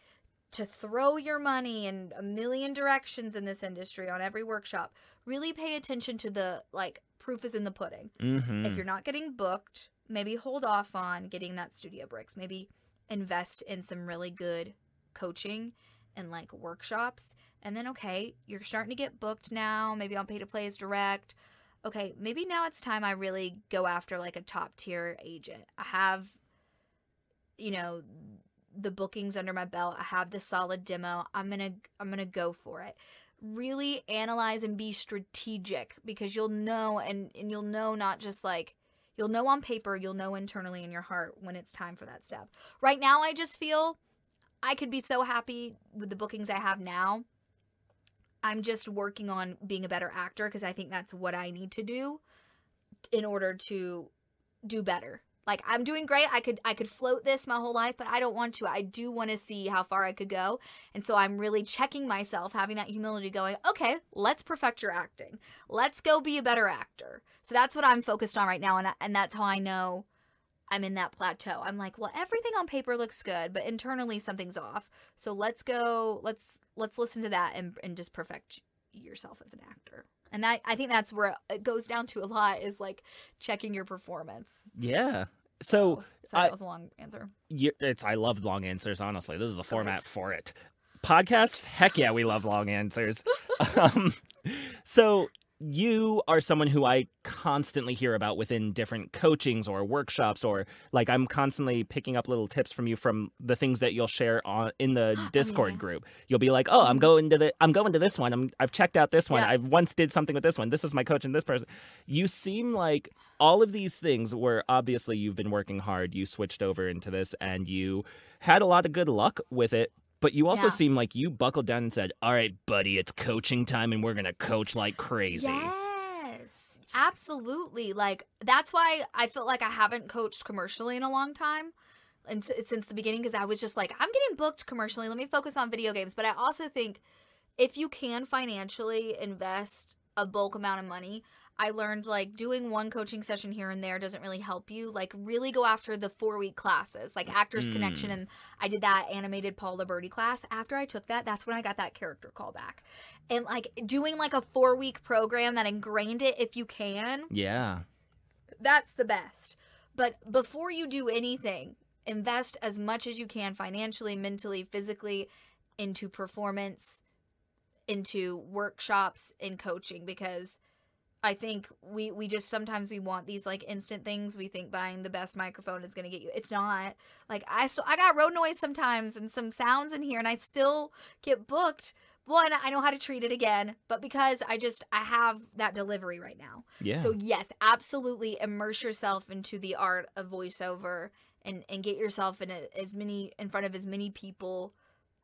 to throw your money in a million directions in this industry on every workshop. Really pay attention to the like proof is in the pudding. Mm-hmm. If you're not getting booked, maybe hold off on getting that studio bricks. Maybe invest in some really good coaching and like workshops. And then okay, you're starting to get booked now, maybe on pay to play as direct. Okay, maybe now it's time I really go after like a top tier agent. I have you know the bookings under my belt. I have the solid demo. I'm going to I'm going to go for it. Really analyze and be strategic because you'll know and and you'll know not just like you'll know on paper, you'll know internally in your heart when it's time for that step. Right now I just feel I could be so happy with the bookings I have now. I'm just working on being a better actor because I think that's what I need to do in order to do better. Like I'm doing great. I could I could float this my whole life, but I don't want to. I do want to see how far I could go. And so I'm really checking myself, having that humility going, "Okay, let's perfect your acting. Let's go be a better actor." So that's what I'm focused on right now and and that's how I know I'm in that plateau. I'm like, "Well, everything on paper looks good, but internally something's off." So let's go let's let's listen to that and and just perfect yourself as an actor. And that I think that's where it goes down to a lot is like checking your performance. Yeah. So sorry, I- that was a long answer. you it's I love long answers. Honestly, this is the format for it. Podcasts, heck yeah, we love long answers. (laughs) um, so you are someone who I constantly hear about within different coachings or workshops, or like I'm constantly picking up little tips from you from the things that you'll share on in the (gasps) Discord yeah. group. You'll be like, "Oh, I'm Mhm. going to the I'm going to this one. I'm I've checked out this one. Yeah. I once did something with this one. This is my coach and this person." You seem like all of these things where obviously you've been working hard, you switched over into this and you had a lot of good luck with it. But you also Yeah. seem like you buckled down and said, All right, buddy, it's coaching time and we're going to coach like crazy. Yes. Absolutely. Like that's why I felt like I haven't coached commercially in a long time. And s- since the beginning because I was just like I'm getting booked commercially. Let me focus on video games, but I also think if you can financially invest a bulk amount of money, I learned like doing one coaching session here and there doesn't really help you. Like really go after the 4-week classes, like Actors Connection Mm. and I did that animated Paul Liberty class. After I took that, that's when I got that character call back. And like doing like a 4-week program that ingrained it if you can, yeah. that's the best. But before you do anything, invest as much as you can financially, mentally, physically into performance, into workshops and coaching because I think we we just sometimes we want these like instant things. We think buying the best microphone is going to get you. It's not. Like I still I got road noise sometimes and some sounds in here and I still get booked. One, I know how to treat it again, but because I just I have that delivery right now. Yeah. So yes, absolutely immerse yourself into the art of voiceover and and get yourself in a, as many in front of as many people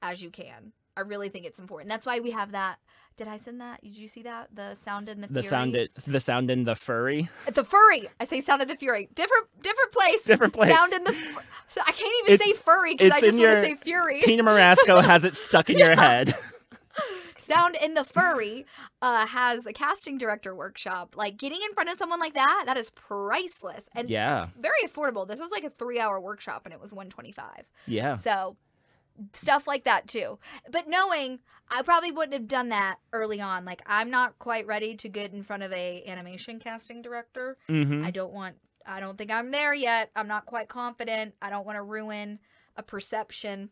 as you can. I really think it's important. That's why we have that. Did I send that? Did you see that? The sound in the the fury. sound it, the sound in the furry. the furry. I say sound in the fury. Different different place. Different place. Sound in the. So I can't even It's- say furry because I just want to say fury. Tina Morasco (laughs) has it stuck in your head. (laughs) Sound in the Furry uh, has a casting director workshop. Like getting in front of someone like that, that is priceless and yeah. very affordable. This was like a three hour workshop and it was 125 Yeah. So stuff like that too. But knowing I probably wouldn't have done that early on. Like I'm not quite ready to get in front of a animation casting director. hmm I don't want I don't think I'm there yet. I'm not quite confident. I don't want to ruin a perception.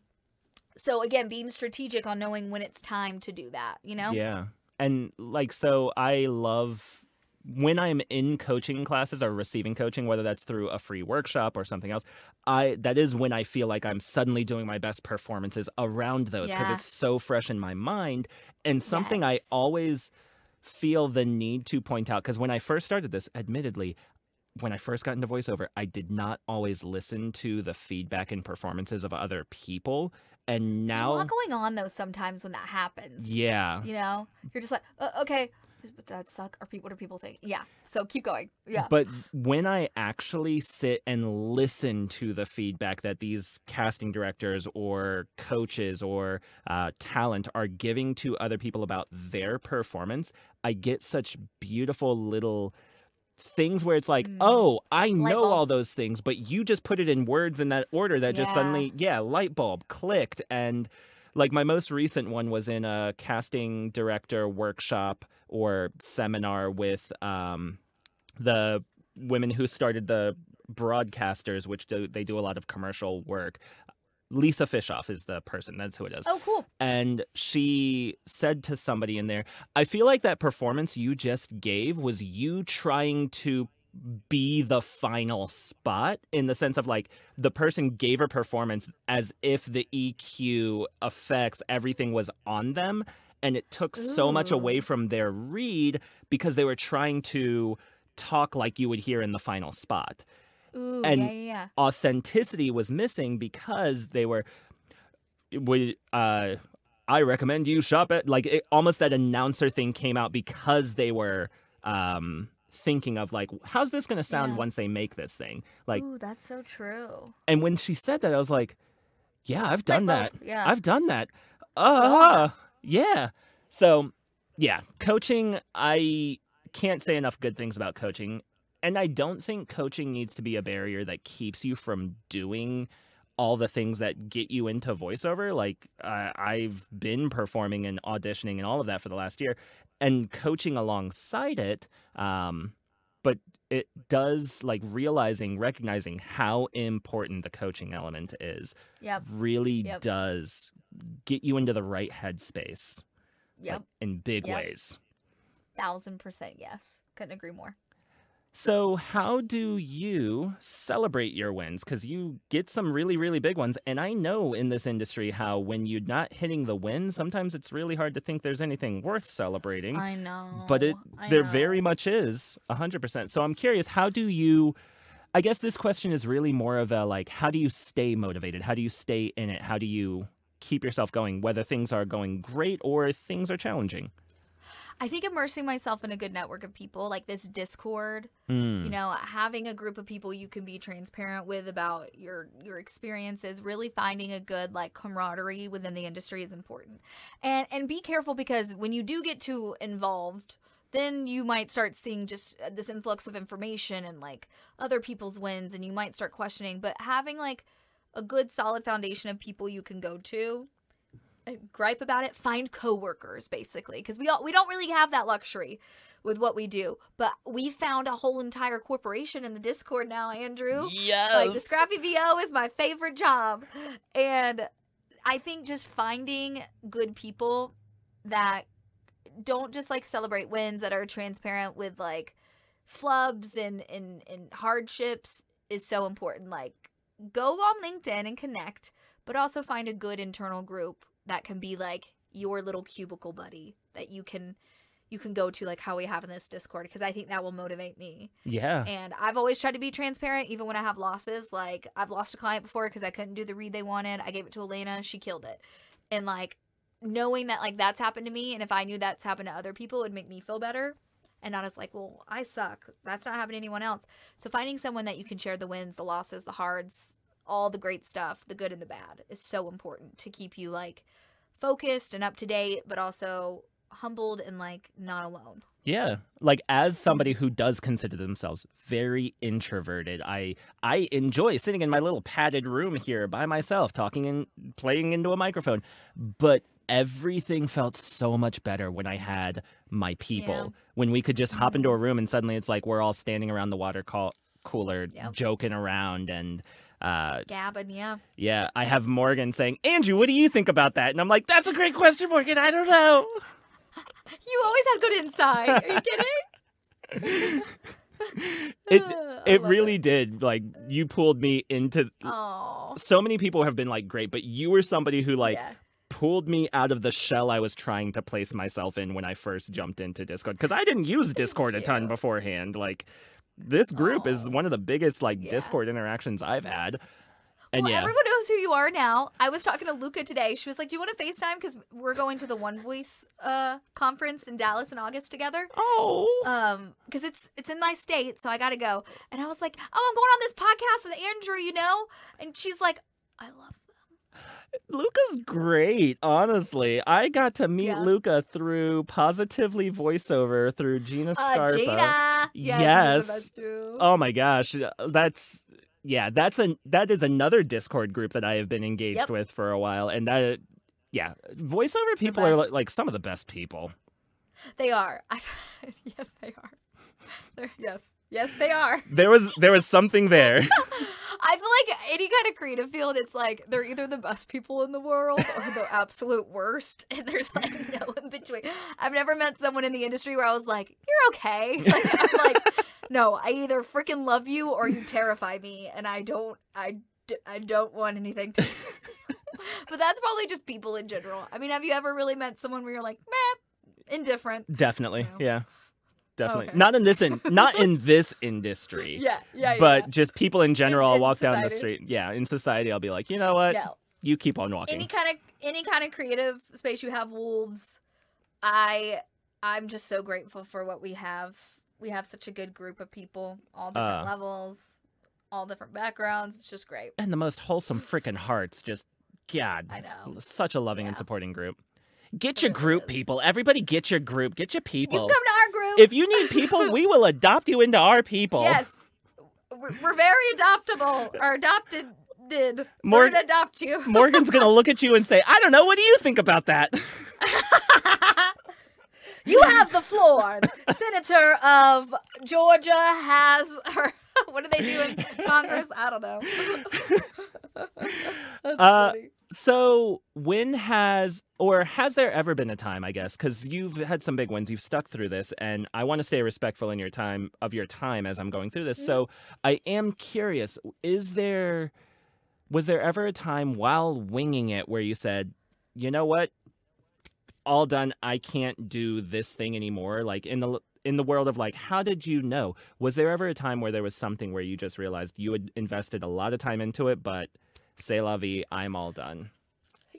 So again, being strategic on knowing when it's time to do that, you know? Yeah. And like so I love when I'm in coaching classes or receiving coaching whether that's through a free workshop or something else, I that is when I feel like I'm suddenly doing my best performances around those because Yeah. it's so fresh in my mind and something I always feel the need to point out because when I first started this admittedly when I first got into voiceover, I did not always listen to the feedback and performances of other people. And There's a now, lot going on though sometimes when that happens. yeah, You know? You're just like, okay, but that suck. Or people, what do people think? Yeah. So keep going. Yeah. But when I actually sit and listen to the feedback that these casting directors or coaches or uh, talent are giving to other people about their performance, I get such beautiful little things where it's like, Mm. oh, I know all those things, but you just put it in words in that order that just suddenly, yeah, light bulb clicked. And like my most recent one was in a casting director workshop or seminar with um, the women who started the broadcasters, which do they do a lot of commercial work. Lisa Fishoff is the person. That's who it is. oh, cool. And she said to somebody in there, I feel like that performance you just gave was you trying to be the final spot in the sense of like the person gave a performance as if the EQ effects, everything was on them. And it took so much away from their read because they were trying to talk like you would hear in the final spot. Ooh, And- yeah, yeah, yeah. authenticity was missing because they were would uh I recommend you shop at like it, almost that announcer thing came out because they were um thinking of like how's this going to sound once they make this thing? Like Ooh, that's so true. and when she said that I was like yeah I've done Light that. bulb, Yeah. I've done that. Uh yeah so yeah coaching I can't say enough good things about coaching and I don't think coaching needs to be a barrier that keeps you from doing all the things that get you into voiceover. Like uh, I've been performing and auditioning and all of that for the last year, and coaching alongside it. Um, but it does like realizing, recognizing how important the coaching element is. Yep. Really Yep. does get you into the right headspace. like, in big Yep. ways. Thousand percent yes. Couldn't agree more. So, how do you celebrate your wins? Because you get some really, really big ones. And I know in this industry how when you're not hitting the win, sometimes it's really hard to think there's anything worth celebrating. I know. but it I there very much is 100%. So, I'm curious, how do you. I guess this question is really more of a like, how do you stay motivated? How do you stay in it? How do you keep yourself going, whether things are going great or things are challenging? I think immersing myself in a good network of people like this Discord, Mm. you know, having a group of people you can be transparent with about your your experiences, really finding a good like camaraderie within the industry is important. And and be careful because when you do get too involved, then you might start seeing just uh, this influx of information and like other people's wins and you might start questioning, but having like a good solid foundation of people you can go to Uh, gripe about it find coworkers basically because we all we don't really have that luxury with what we do. But we found a whole entire corporation in the discord now andrew. Yes. like the scrappy vo is my favorite job. And i think just finding good people that don't just like celebrate wins that are transparent with like flubs and and, and hardships is so important. Like go on linkedin and connect but also find a good internal group that can be like your little cubicle buddy that you can you can go to like how we have in this discord because i think that will motivate me yeah. and I've always tried to be transparent, even when I have losses. Like I've lost a client before because I couldn't do the read they wanted. I gave it to Elena, she killed it. And like knowing that like that's happened to me, and if I knew that's happened to other people, it would make me feel better. And not as like, well, I suck. That's not happening to anyone else. So finding someone that you can share the wins, the losses, the hards, all the great stuff, the good and the bad, is so important to keep you like focused and up to date, but also humbled and like not alone. Yeah. Like as somebody who does consider themselves very introverted, I I enjoy sitting in my little padded room here by myself talking and playing into a microphone. But everything felt so much better when I had my people. Yeah. When we could just hop into mm-hmm. a room and suddenly it's like we're all standing around the water cooler Yep. joking around and uh Gavin, yeah. yeah, I have Morgan saying, "Andrew, what do you think about that?" And I'm like, "That's a great question, Morgan. I don't know." (laughs) You always had good insight. Are you kidding? (laughs) It (laughs) it love really did. Like you pulled me into Oh, so many people have been like great, but you were somebody who like yeah. pulled me out of the shell I was trying to place myself in when I first jumped into Discord because I didn't use Discord a ton beforehand. Like this group is one of the biggest like Yeah. Discord interactions I've had. And well, yeah, everyone knows who you are now. I was talking to Luca today. She was like, "Do you want to FaceTime? Because we're going to the One Voice uh, conference in Dallas in August together. oh, Um, because it's it's in my state, so I got to go." And I was like, "Oh, I'm going on this podcast with Andrew, you know." And she's like, "I love Luca's great, honestly. I got to meet Yeah. Luca through Positively Voiceover through Gina uh, Scarpa. Gina. Yeah, Yes. Oh my gosh, that's yeah, that's an that is another Discord group that I have been engaged Yep. with for a while, and that yeah, voiceover people are like some of the best people. They are. (laughs) Yes, they are. (laughs) They're, yes, yes, they are. There was there was something there. (laughs) I feel like any kind of creative field, it's like they're either the best people in the world or the absolute worst, (laughs) and there's like no (laughs) in between. I've never met someone in the industry where I was like, "You're okay." (laughs) Like, I'm like, no, I either freaking love you or you terrify me, and I don't, I, d- I don't want anything to do. but that's probably just people in general. I mean, have you ever really met someone where you're like, meh, indifferent? Definitely, No. yeah, definitely. Okay. Not in this in (laughs) not in this industry. Yeah, yeah, But just people in general, I'll in walk down the street. Yeah, in society, I'll be like, you know what? no. You keep on walking. any kind of any kind of creative space you have wolves i i'm just so grateful for what we have we have such a good group of people all different Uh. levels all different backgrounds it's just great and the most wholesome freaking hearts. Just God, I know. such a loving and supporting group. Get your group, people. Everybody, get your group. Get your people. you come to our group If you need people, (laughs) we will adopt you into our people. yes we're, we're very adoptable or adopted did Mor- we're adopt you (laughs) Morgan's gonna look at you and say, "I don't know. What do you think about that?" (laughs) you have the floor senator of georgia has her what do they do in congress i don't know That's Uh, funny. So, when has or has there ever been a time, I guess, because you've had some big ones, you've stuck through this, and I want to stay respectful in your time of your time as I'm going through this. Mm-hmm. So, I am curious: is there, was there ever a time while winging it where you said, "You know what? All done. I can't do this thing anymore." Like in the in the world of like, how did you know? Was there ever a time where there was something where you just realized you had invested a lot of time into it, but c'est la vie, I'm all done.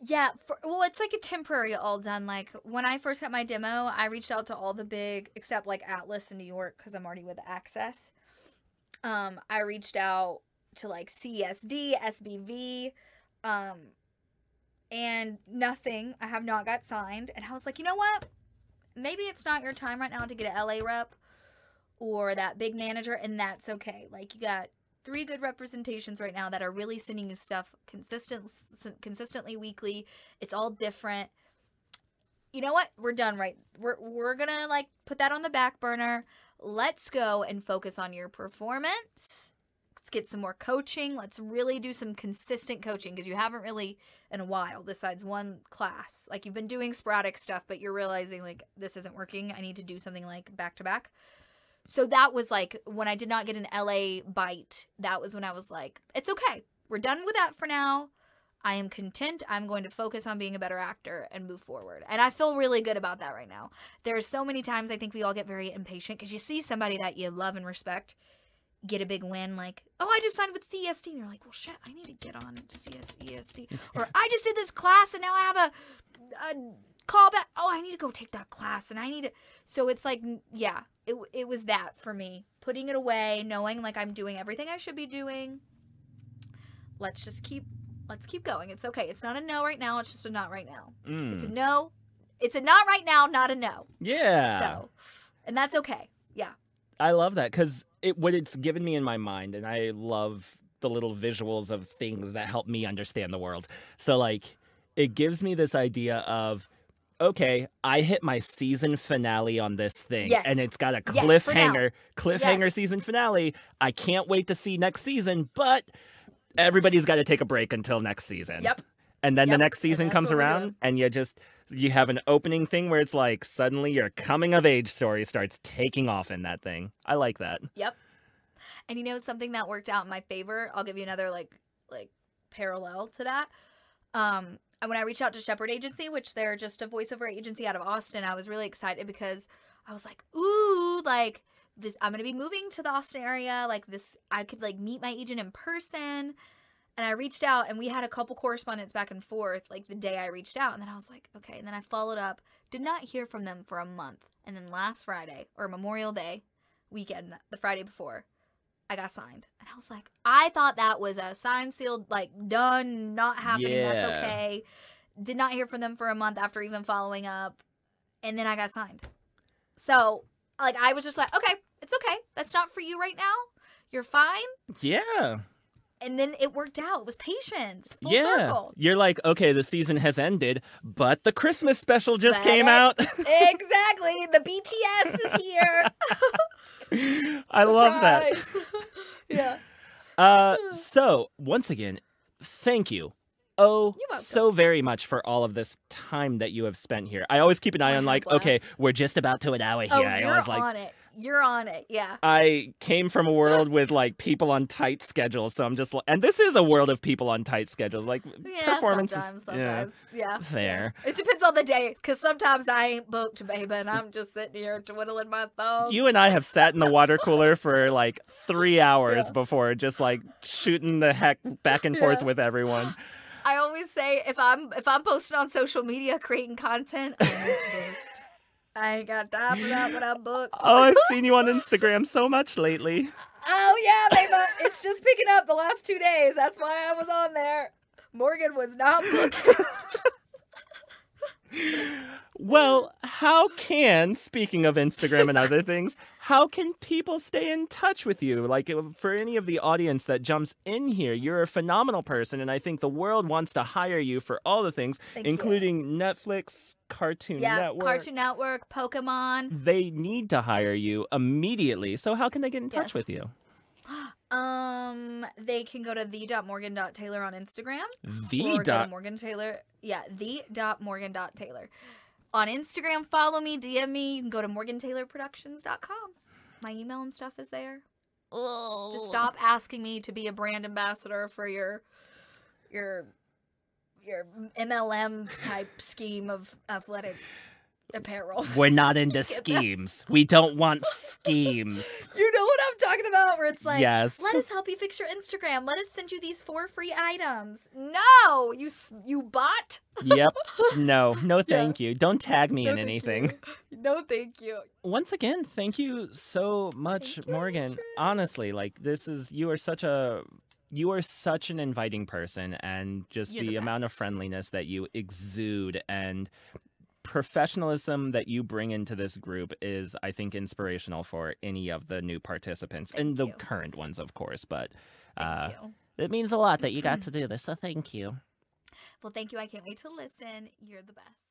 Yeah, for, well, it's like a temporary all done. Like when I first got my demo, I reached out to all the big, except like Atlas in New York, because I'm already with Access. Um, I reached out to like CSD, SBV, um, and nothing. I have not got signed. And I was like, you know what? Maybe it's not your time right now to get an LA rep or that big manager, and that's okay. Like you got three good representations right now that are really sending you stuff consistent consistently weekly. It's all different. You know what? We're done right. We're we're going to like put that on the back burner. Let's go and focus on your performance. Let's get some more coaching. Let's really do some consistent coaching because you haven't really in a while besides one class. Like you've been doing sporadic stuff, but you're realizing like this isn't working. I need to do something like back to back. So that was like when I did not get an LA bite, that was when I was like, it's okay. We're done with that for now. I am content. I'm going to focus on being a better actor and move forward. And I feel really good about that right now. There's so many times I think we all get very impatient because you see somebody that you love and respect get a big win, like, oh, I just signed with CSD. And you're like, well, shit, I need to get on CSESD. (laughs) or I just did this class and now I have a, a call back. Oh, I need to go take that class and I need to. So it's like, yeah, it, it was that for me. Putting it away, knowing like I'm doing everything I should be doing. Let's just keep, let's keep going. It's okay. It's not a no right now. It's just a not right now. Mm. It's a no. It's a not right now, not a no. Yeah. So, and that's okay. Yeah. I love that because it what it's given me in my mind, and I love the little visuals of things that help me understand the world. So like, it gives me this idea of okay, I hit my season finale on this thing, Yes. and it's got a Yes, cliffhanger, cliffhanger Yes. season finale. I can't wait to see next season, but everybody's got to take a break until next season. Yep. And then the next season comes around, and you just you have an opening thing where it's like suddenly your coming of age story starts taking off in that thing. I like that. Yep. And you know something that worked out in my favor? I'll give you another like like parallel to that. Um and when I reached out to Shepherd Agency, which they're just a voiceover agency out of Austin, I was really excited because I was like, "Ooh, like this I'm to be moving to the Austin area, like this I could like meet my agent in person." And I reached out and we had a couple correspondence back and forth like the day I reached out and then I was like, "Okay." And then I followed up, did not hear from them for a month. And then last Friday or Memorial Day weekend, the Friday before, I got signed. And I was like, I thought that was a signed, sealed, like done, not happening. That's okay. Did not hear from them for a month after even following up. And then I got signed. So, like, I was just like, okay, it's okay. That's not for you right now. You're fine. Yeah. And then it worked out. It was patience. Full yeah. circle. You're like, okay, the season has ended, but the Christmas special just But came it- out. exactly. The BTS is (laughs) here. I love that. (laughs) Yeah. Uh, (sighs) so once again, thank you. Oh, so very much for all of this time that you have spent here. I always keep an eye on like, okay, we're just about to an hour here. Oh, I you're always like on it. You're on it. Yeah. I came from a world with like people on tight schedules, so I'm just like, and this is a world of people on tight schedules. Like Yeah, performances, sometimes, yeah, sometimes. Yeah. fair. It depends on the day, because sometimes I ain't booked, baby, and I'm just sitting here twiddling my thumbs. You and I have sat in the water cooler for like three hours Yeah. before, just like shooting the heck back and forth Yeah. with everyone. I always say if I'm if I'm posting on social media creating content, I ain't booked. I ain't got time for that when I'm booked. Oh, I've seen you on Instagram so much lately. Oh yeah, they mu- it's just picking up the last two days. That's why I was on there. Morgan was not booked. (laughs) Well, how can, speaking of Instagram and other things, how can people stay in touch with you? Like, uh, for any of the audience that jumps in here, you're a phenomenal person, and I think the world wants to hire you for all the things, Thank you. including Netflix, Cartoon yeah, Network. Cartoon Network, Pokemon. They need to hire you immediately. So, how can they get in touch Yes. with you? (gasps) Um, they can go to the.morgan.taylor on Instagram. The or dot. Morgan Taylor. Yeah, the dot Morgan dot Taylor. On Instagram, follow me, DM me. You can go to morgantaylorproductions.com. My email and stuff is there. Just stop asking me to be a brand ambassador for your your your MLM type scheme of athletic Apparel. We're not (laughs) into that. schemes. We don't want schemes. (laughs) You know what I'm talking about? Where it's like, yes. let us help you fix your Instagram. Let us send you these four free items. No, you you bot. yep. (laughs) No, no, thank you. Don't tag me No, in anything. you. No, thank you. Once again, thank you so much, Thank Morgan. Adrian. Honestly, like this is you are such a you are such an inviting person and just the, the amount of friendliness that you exude and professionalism that you bring into this group is I think inspirational for any of the new participants and Thank the current ones of course, but uh it means a lot that you got to do this. So thank you. Well, thank you. I can't wait to listen. You're the best.